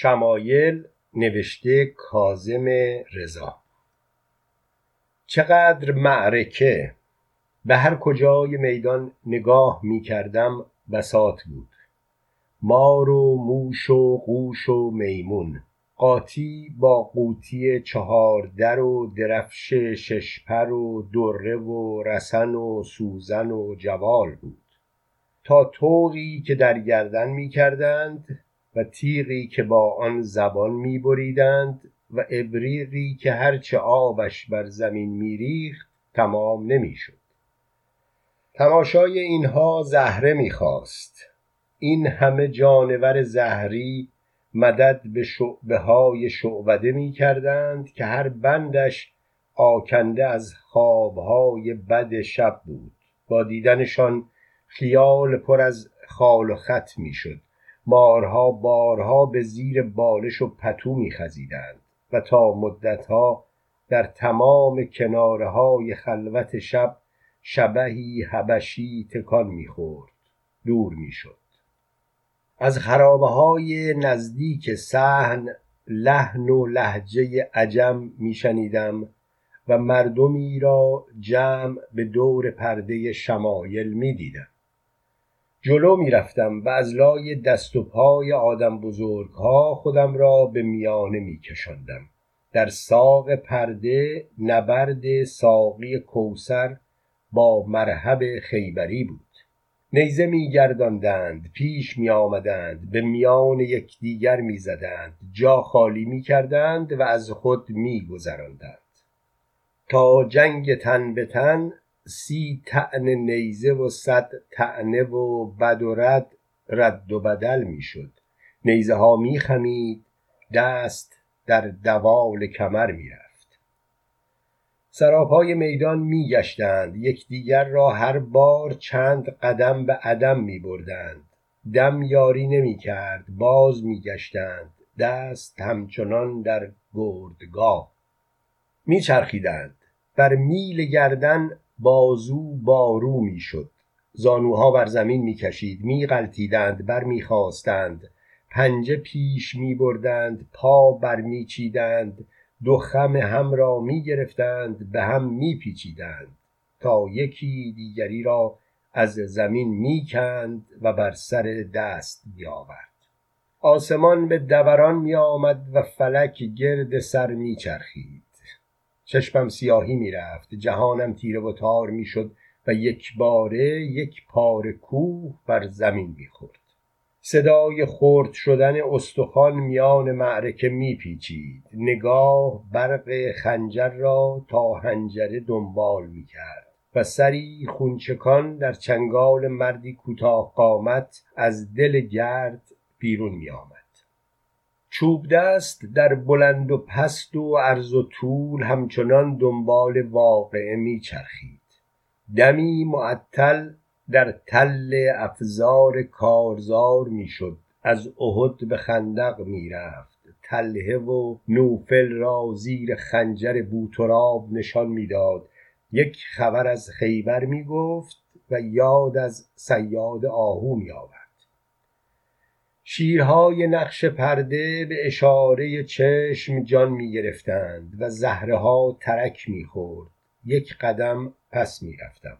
شمایل نوشته کازم رضا. چقدر معرکه. به هر کجای میدان نگاه می کردم بساط بود. مار و موش و قوش و میمون. قاطی با قوطی چهار در و درفش ششپر و دره و رسن و سوزن و جوال بود. تا طوقی که در گردن می کردند و تیغی که با آن زبان می بریدند و ابریقی که هرچه آبش بر زمین می ریخت تمام نمی شد تماشای اینها زهره می خواست این همه جانور زهری مدد به شعبه های شعبده می کردند که هر بندش آکنده از خوابهای بد شب بود. با دیدنشان خیال پر از خال و خط می شد مارها بارها به زیر بالش و پتو می خزیدند و تا مدتها در تمام کناره های خلوت شب شبهی حبشی تکان می‌خورد دور می‌شد. از خرابه های نزدیک صحن لحن و لهجه عجم میشنیدم و مردمی را جمع به دور پرده شمایل می‌دیدم. جلو می‌رفتم و از لای دست و پای آدم بزرگ ها خودم را به میانه میکشاندم. در ساق پرده نبرد ساقی کوسر با مرهب خیبری بود. نیزه میگرداندند پیش می آمدند به میان یکدیگر می‌زدند جا خالی می‌کردند و از خود میگذراندند. تا جنگ تن به تن سی طعن نیزه و صد طعنه و بد و رد رد و بدل می‌شد. نیزه ها میخمید دست در دوال کمر می‌رفت. سراپای میدان میگشتند یکدیگر را هر بار چند قدم به عدم میبردند. دم یاری نمی‌کرد باز میگشتند دست همچنان در گردگاه میچرخیدند. بر میل گردن بازو بارو می‌شد. زانوها بر زمین می‌کشید میغلطیدند برمیخاستند پنجه پیش میبردند پا برمیچیدند. دو خم هم را می‌گرفتند به هم میپیچیدند. تا یکی دیگری را از زمین می‌کند و بر سر دست میآورد آسمان به دوران میآمد و فلک گرد سر میچرخید. چشمم سیاهی می‌رفت جهانم تیره و تار می‌شد و یکباره یک پاره کوه بر زمین می‌خورد. صدای خرد شدن استخوان میان معرکه میپیچید. نگاه برق خنجر را تا حنجره دنبال می‌کرد و سری خونچکان در چنگال مردی کوتاه قامت از دل گرد بیرون میآمد. چوب دست در بلند و پست و عرض و طول همچنان دنبال واقعه میچرخید دمی معطل در تل افزار کارزار می‌شد از احد به خندق می‌رفت تله و نوفل را زیر خنجر بوتراب نشان می‌داد یک خبر از خیبر می‌گفت و یاد از صیاد آهو میآورد شیرهای نقش پرده به اشاره چشم جان می گرفتند و زهره ها ترک می خورد. یک قدم پس می رفتم.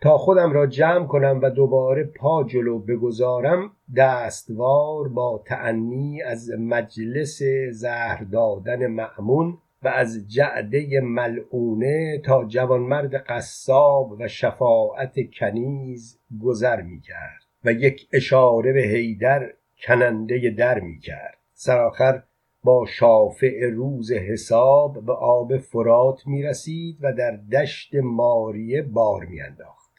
تا خودم را جمع کنم و دوباره پا جلو بگذارم دستوار با تعنی از مجلس زهر دادن معمون و از جعده ملعونه تا جوانمرد قصاب و شفاعت کنیز گذر می کرد و یک اشاره به هیدر کننده در می کرد. سرآخر با شافع روز حساب به آب فرات می رسید و در دشت ماریه بار می انداخت.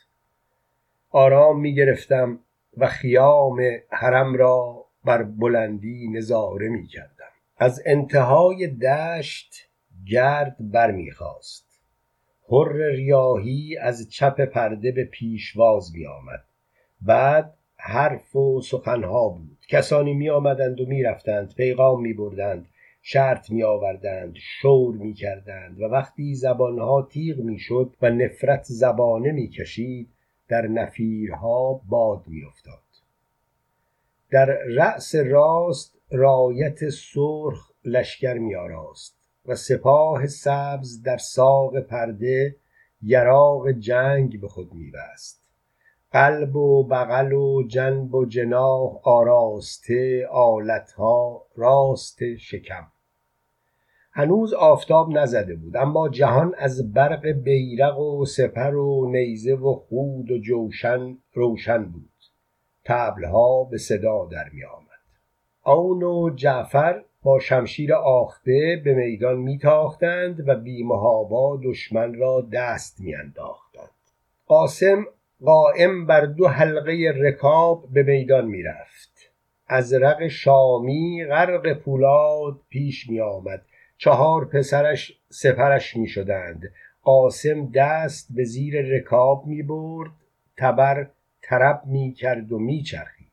آرام می گرفتم و خیام حرم را بر بلندی نظاره می کردم. از انتهای دشت گرد برمیخاست حر ریاهی از چپ پرده به پیشواز می آمد. بعد حرف و سخنها بود. کسانی می آمدند و می رفتند پیغام می بردند شرط می آوردند شور می کردند و وقتی زبانها تیغ می شد و نفرت زبانه می کشید در نفیرها باد می افتاد در رأس راست رایت سرخ لشکر میآراست و سپاه سبز در ساق پرده یراق جنگ به خود میبست. قلب و بغل و جنب و جناح آراسته آلتها راست شکم. هنوز آفتاب نزده بود اما جهان از برق بیرق و سپر و نیزه و خود و جوشن روشن بود. طبلها به صدا در می آمد آن و جعفر با شمشیر آخته به میدان میتاختند و بیمهابا دشمن را دست میانداختند. قاسم قائم بر دو حلقه رکاب به میدان می‌رفت. ازرق شامی غرق پولاد پیش می آمد چهار پسرش سپرش می شدند قاسم دست به زیر رکاب می برد تبر طرب می کرد و می چرخید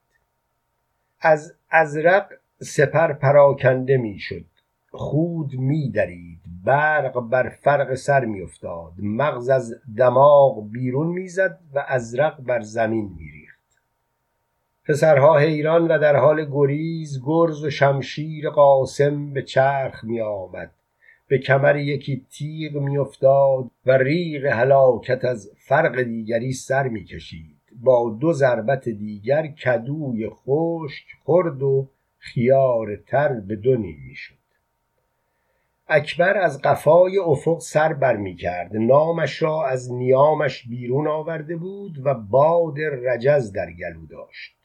از ازرق سپر پراکنده می شد خود می درید برق بر فرق سر می افتاد مغز از دماغ بیرون می‌زد و ازرق بر زمین می ریخت پسرها حیران و در حال گریز گرز و شمشیر قاسم به چرخ می آمد به کمر یکی تیغ می افتاد و ریغ هلاکت از فرق دیگری سر می کشید با دو ضربت دیگر کدوی خشک خرد و خیار تر به دو نیم می‌شد. اکبر از قفای افق سر بر می کرد نامش را از نیامش بیرون آورده بود و باد رجز در گلو داشت.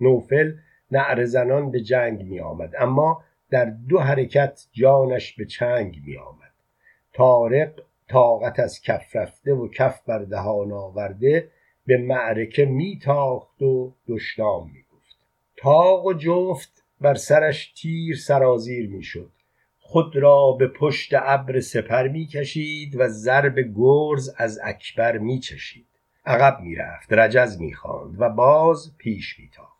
نوفل نعر زنان به جنگ می آمد اما در دو حرکت جانش به چنگ می آمد تارق طاقت از کف رفته و کف بر دهان آورده به معرکه میتاخت و دشنام می‌گفت. تاق و جفت بر سرش تیر سرازیر می‌شد. خود را به پشت ابر سپر می‌کشید و ضرب گرز از اکبر میچشید. عقب می‌رفت رجز می‌خواند و باز پیش میتاخت.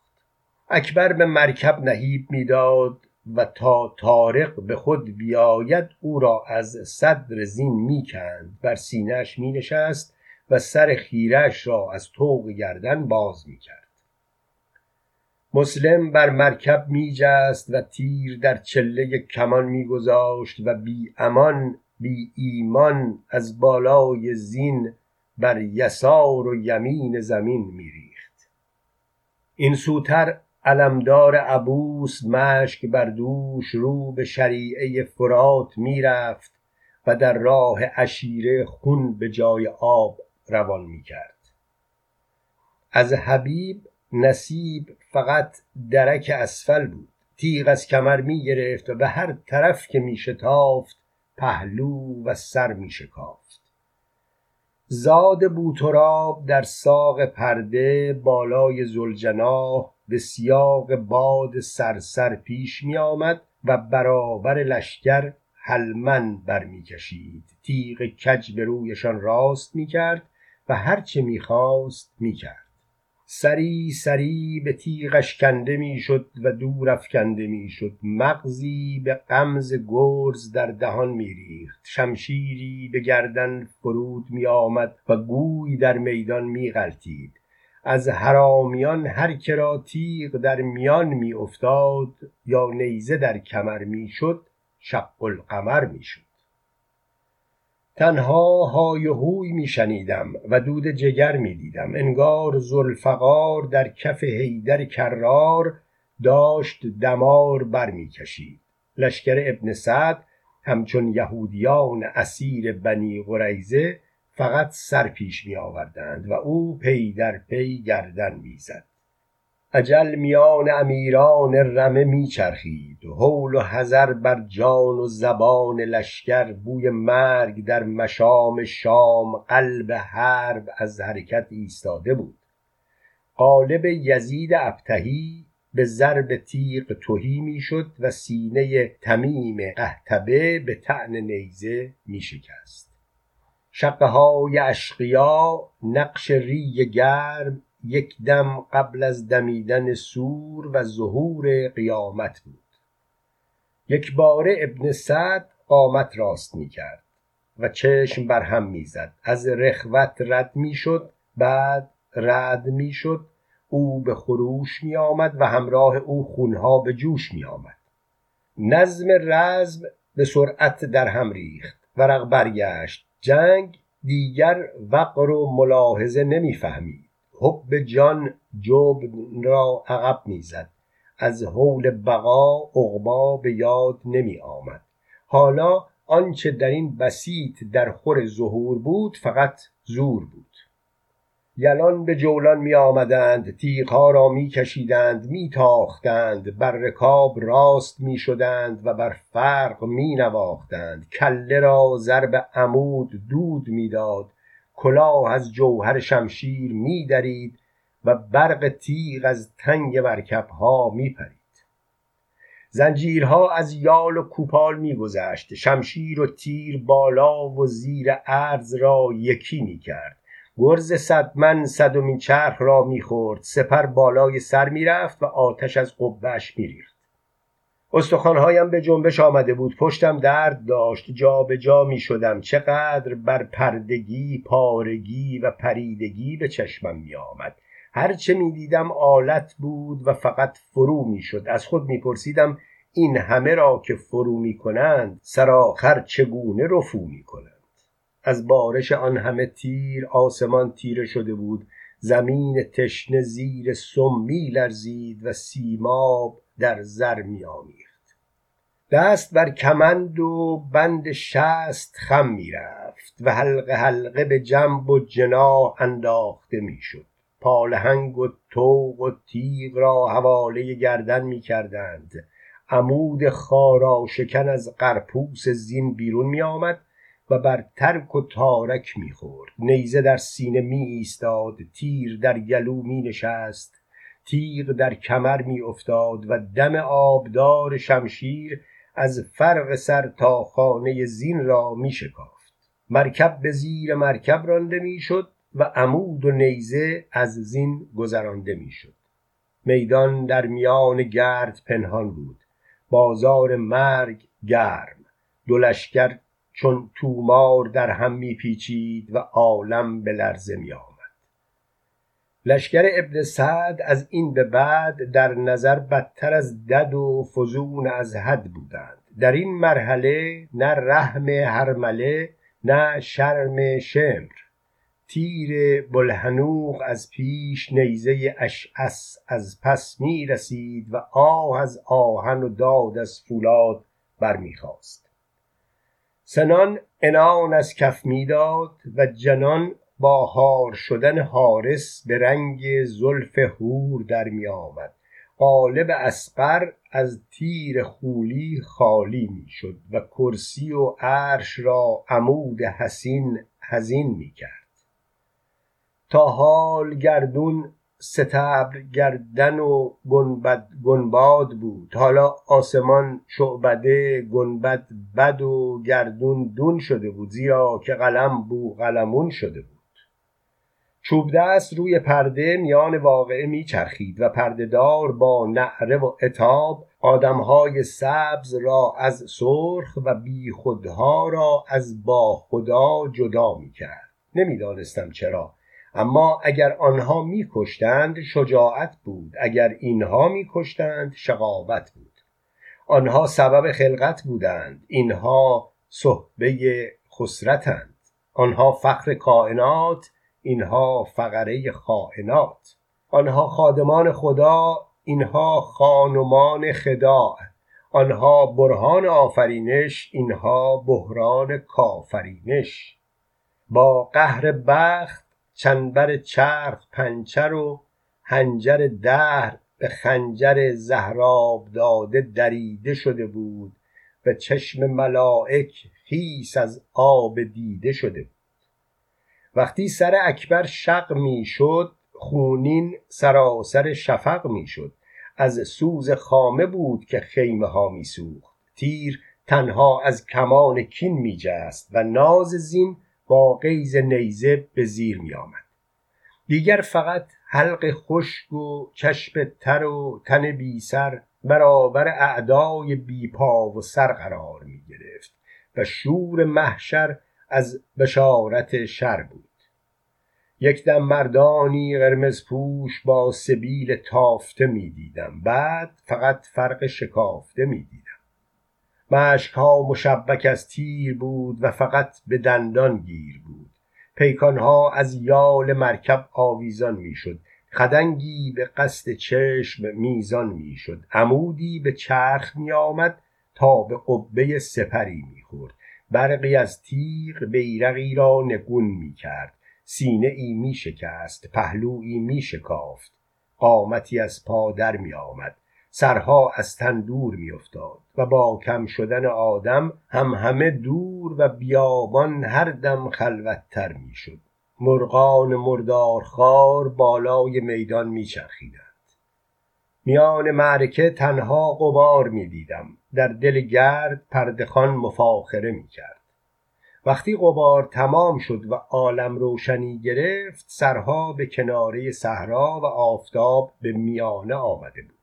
اکبر به مرکب نهیب می‌داد و تا تارق به خود بیاید او را از صدر زین می‌کند. بر سینهش مینشست و سر خیرش را از طوق گردن باز می‌کرد. مسلم بر مرکب میجست و تیر در چله کمان میگذاشت و بی امان بی ایمان از بالای زین بر یسار و یمین زمین میریخت. این سوتر علمدار عبوس مشک بر دوش رو به شریعه فرات می‌رفت و در راه عشیره خون به جای آب روان می‌کرد. از حبیب نصیب فقط درک اسفل بود. تیغ از کمر می گرفت و به هر طرف که می شتافت پهلو و سر می شکافت زاد بوتراب در ساق پرده بالای زلجناه به سیاق باد سرسر پیش می آمد و برابر لشکر حلمن برمیکشید. تیغ کج به رویشان راست می کرد و هرچه می‌خواست می‌کرد. سری سری به تیغش کنده می‌شد و دور افکنده می‌شد. مغزی به غمز گرز در دهان میریخت. شمشیری به گردن فرود میآمد و گوی در میدان میغلطید. از حرامیان هر که را تیغ در میان میافتاد یا نیزه در کمر می‌شد شق القمر می‌شد. تنها های و هوی می شنیدم و دود جگر می دیدم انگار زلفقار در کف حیدر کرار داشت دمار بر می کشید لشکر ابن سعد همچون یهودیان اسیر بنی قریزه فقط سر پیش می آوردند و او پی در پی گردن می زد اجل میان امیران رمه میچرخید هول و حذر بر جان و زبان لشکر بوی مرگ در مشام شام قلب حرب از حرکت ایستاده بود. قالب یزید ابتهی به ضرب تیغ تهی می‌شد و سینه تمیم قهتبه به طعن نیزه میشکست شقه های اشقیا نقش ری گرم یک دم قبل از دمیدن سور و ظهور قیامت بود. یک باره ابن سعد قامت راست می کرد و چشم بر هم می زد از رخوت رد می شد بعد رد می شد او به خروش می آمد و همراه او خونها به جوش می آمد نظم رزم به سرعت در هم ریخت ورق برگشت جنگ دیگر وقر و ملاحظه نمی‌فهمید. حب جان جبن را عقب می‌زد. از حول بقا عقبا به یاد نمی آمد. حالا آنچه در این بسیط در خور ظهور بود فقط زور بود. یلان به جولان می آمدند تیغها را می کشیدند می تاختند بر رکاب راست می شدند و بر فرق می نواختند. کله را ضرب عمود دود می‌داد کلاه از جوهر شمشیر می درید و برق تیغ از تنگ مرکبها می پرید. زنجیرها از یال و کوپال میگذشت شمشیر و تیر بالا و زیر عرض را یکی می کرد. گرز صدمن صدمین چرخ را می‌خورد سپر بالای سر می‌رفت و آتش از قبهش میریخت استخوانهایم به جنبش آمده بود. پشتم درد داشت. جا به جا می شدم چقدر بر پردگی پارگی و پریدگی به چشمم می آمد هرچه می دیدم آلت بود و فقط فرو می شد از خود می پرسیدم این همه را که فرو می کنند سرآخر چگونه رفو می کنند از بارش آن همه تیر آسمان تیره شده بود. زمین تشنه زیر سم می لرزید و سیماب در زر می آمیخت. دست بر کمند و بند شست خم می رفت و حلقه حلقه به جنب و جناح انداخته می شد. پالهنگ و توق و تیغ را حواله گردن می کردند. عمود خارا شکن از قرپوس زین بیرون می آمد و بر ترک و تارک می‌خورد نیزه در سینه می ایستاد تیر در گلو می نشست. تیغ در کمر می افتاد و دم آبدار شمشیر از فرق سر تا خانه زین را می شکافت مرکب به زیر مرکب رانده می شد و عمود و نیزه از زین گذرانده می شد میدان در میان گرد پنهان بود. بازار مرگ گرم. دو لشکر چون تومار در هم میپیچید و عالم به لرزه می آمد لشکر ابن سعد از این به بعد در نظر بدتر از دد و فزون از حد بودند. در این مرحله نه رحم هرمله نه شرم شمر. تیر بلحنوق از پیش نیزه اشعس از پس می رسید و آه از آهن و داد از فولاد برمیخواست سنان انان از کف می‌داد و جنان با هار شدن حارس به رنگ زلف هور در می آمد قالب اسقر از تیر خولی خالی می شد و کرسی و عرش را عمود حسین حزین می کرد تا حال گردون ستبر گردن و گنبد گنباد بود. حالا آسمان شعبده گنبد بد و گردون دون شده بود زیرا که قلم بو قلمون شده بود. چوب دست روی پرده میان واقعه میچرخید و پردهدار با نعره و اتاب آدمهای سبز را از سرخ و بیخودها را از با خدا جدا می‌کرد. نمی‌دانستم چرا. اما اگر آنها میکشتند شجاعت بود. اگر اینها میکشتند شقاوت بود. آنها سبب خلقت بودند. اینها صحبه خسرتند. آنها فخر کائنات اینها فقره خائنات. آنها خادمان خدا اینها خانمان خداع. آنها برهان آفرینش اینها بحران کافرینش. با قهر بخت چنبر چرخ پنچر و هنجر دهر به خنجر زهراب داده دریده شده بود. و چشم ملائک خیس از آب دیده شده بود. وقتی سر اکبر شق می‌شد خونین سراسر شفق می‌شد. از سوز خامه بود که خیمه ها میسوخت. تیر تنها از کمان کین میجست و ناز زین با قیز نیزه به زیر می آمد. دیگر فقط حلق خشک و چشم تر و تن بی سر برابر اعدای بی پا و سر قرار می گرفت و شور محشر از بشارت شر بود. یک دم مردانی قرمز پوش با سبیل تافته می دیدم. بعد فقط فرق شکافته می دیدم. ها مشبک از تیر بود و فقط به دندان گیر بود. پیکانها از یال مرکب آویزان می‌شد خدنگی به قصد چشم میزان می‌شد عمودی به چرخ می آمد تا به قبه سپری می‌خورد برقی از تیغ بیرقی را نگون می کرد. سینه ای می شکست پهلویی می شکافت قامتی از پا در می آمد سرها از تن دور می افتاد و با کم شدن آدم هم همه دور و بیابان هر دم خلوتتر می شد مرغان مردارخوار بالای میدان می چرخیدند میان معرکه تنها قبار می دیدم در دل گرد پردخان مفاخره می کرد وقتی قبار تمام شد و عالم روشنی گرفت سرها به کناره صحرا و آفتاب به میانه آمده بود.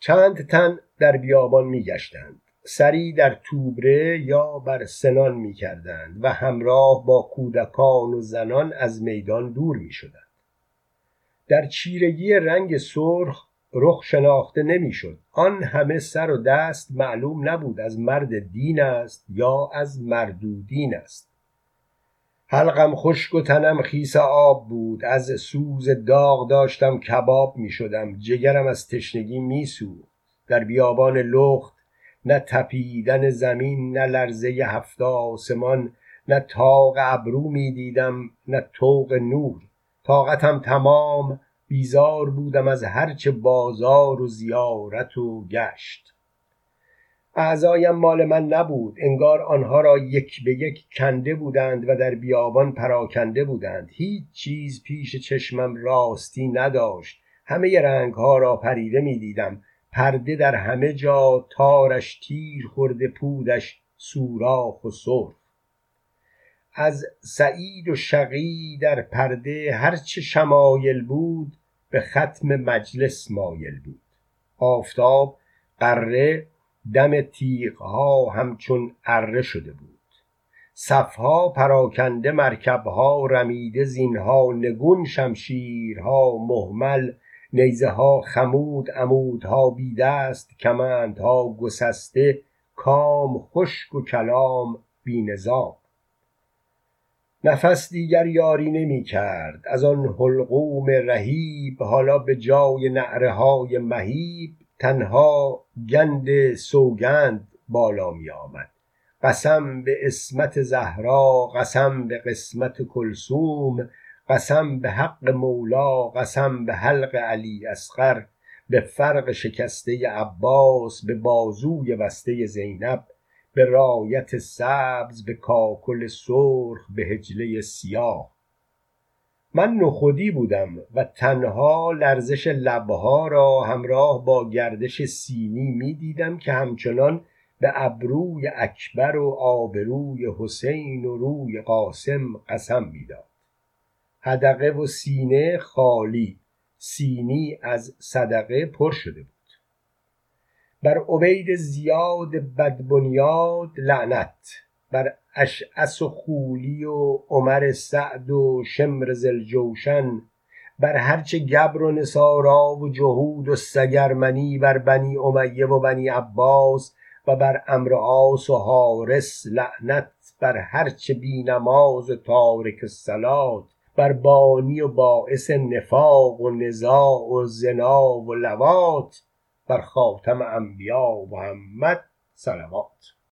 چند تن در بیابان میگشتند. سری در توبره یا بر سنان می‌کردند و همراه با کودکان و زنان از میدان دور می‌شدند. در چیرگی رنگ سرخ رخ شناخته نمی‌شد. آن همه سر و دست معلوم نبود از مرد دین است یا از مردودین است. حلقم خشک و تنم خیس آب بود. از سوز داغ داشتم کباب می شدم جگرم از تشنگی می در بیابان لخت نه تپیدن زمین نه لرزه هفته آسمان نه تاق ابرو می دیدم نه توق نور. طاقتم تمام بیزار بودم از هرچه بازار و زیارت و گشت. اعضایم مال من نبود انگار آنها را یک به یک کنده بودند و در بیابان پراکنده بودند. هیچ چیز پیش چشمم راستی نداشت. همه رنگ ها را پریده می دیدم پرده در همه جا تارش تیر خورده پودش سوراخ و سرخ. از سعید و شقی در پرده هرچه شمایل بود به ختم مجلس مایل بود. آفتاب قره دم تیغها همچون اره شده بود. صفها پراکنده مرکبها رمیده زینها نگون شمشیرها محمل نیزه ها خمود عمودها بی دست کمندها گسسته کام خشک و کلام بی نظام نفس دیگر یاری نمی کرد. از آن حلقوم رهیب حالا به جای نعره های مهیب تنها گند سوگند بالا می آمد. قسم به اسمت زهرا قسم به قسمت کلسوم قسم به حق مولا قسم به حلق علی اصغر به فرق شکسته عباس به بازوی بسته زینب. به رایت سبز به کاکل سرخ به هجله سیاه. من نخودی بودم و تنها لرزش لبها را همراه با گردش سینی می دیدم که همچنان به ابروی اکبر و آبروی حسین و روی قاسم قسم می‌داد. هدقه و سینه خالی سینی از صدقه پر شده بود. بر عبید زیاد بدبنیاد لعنت بر اشعس و خولی و عمر سعد و شمر زلجوشن بر هرچه گبر و نسارا و جهود و سگرمنی بر بنی امیه و بنی عباس و بر امر آس و حارس لعنت بر هرچه بی نماز و تارک الصلات بر بانی و باعث نفاق و نزاع و زنا و لوات. بر خاتم انبیا محمد صلوات.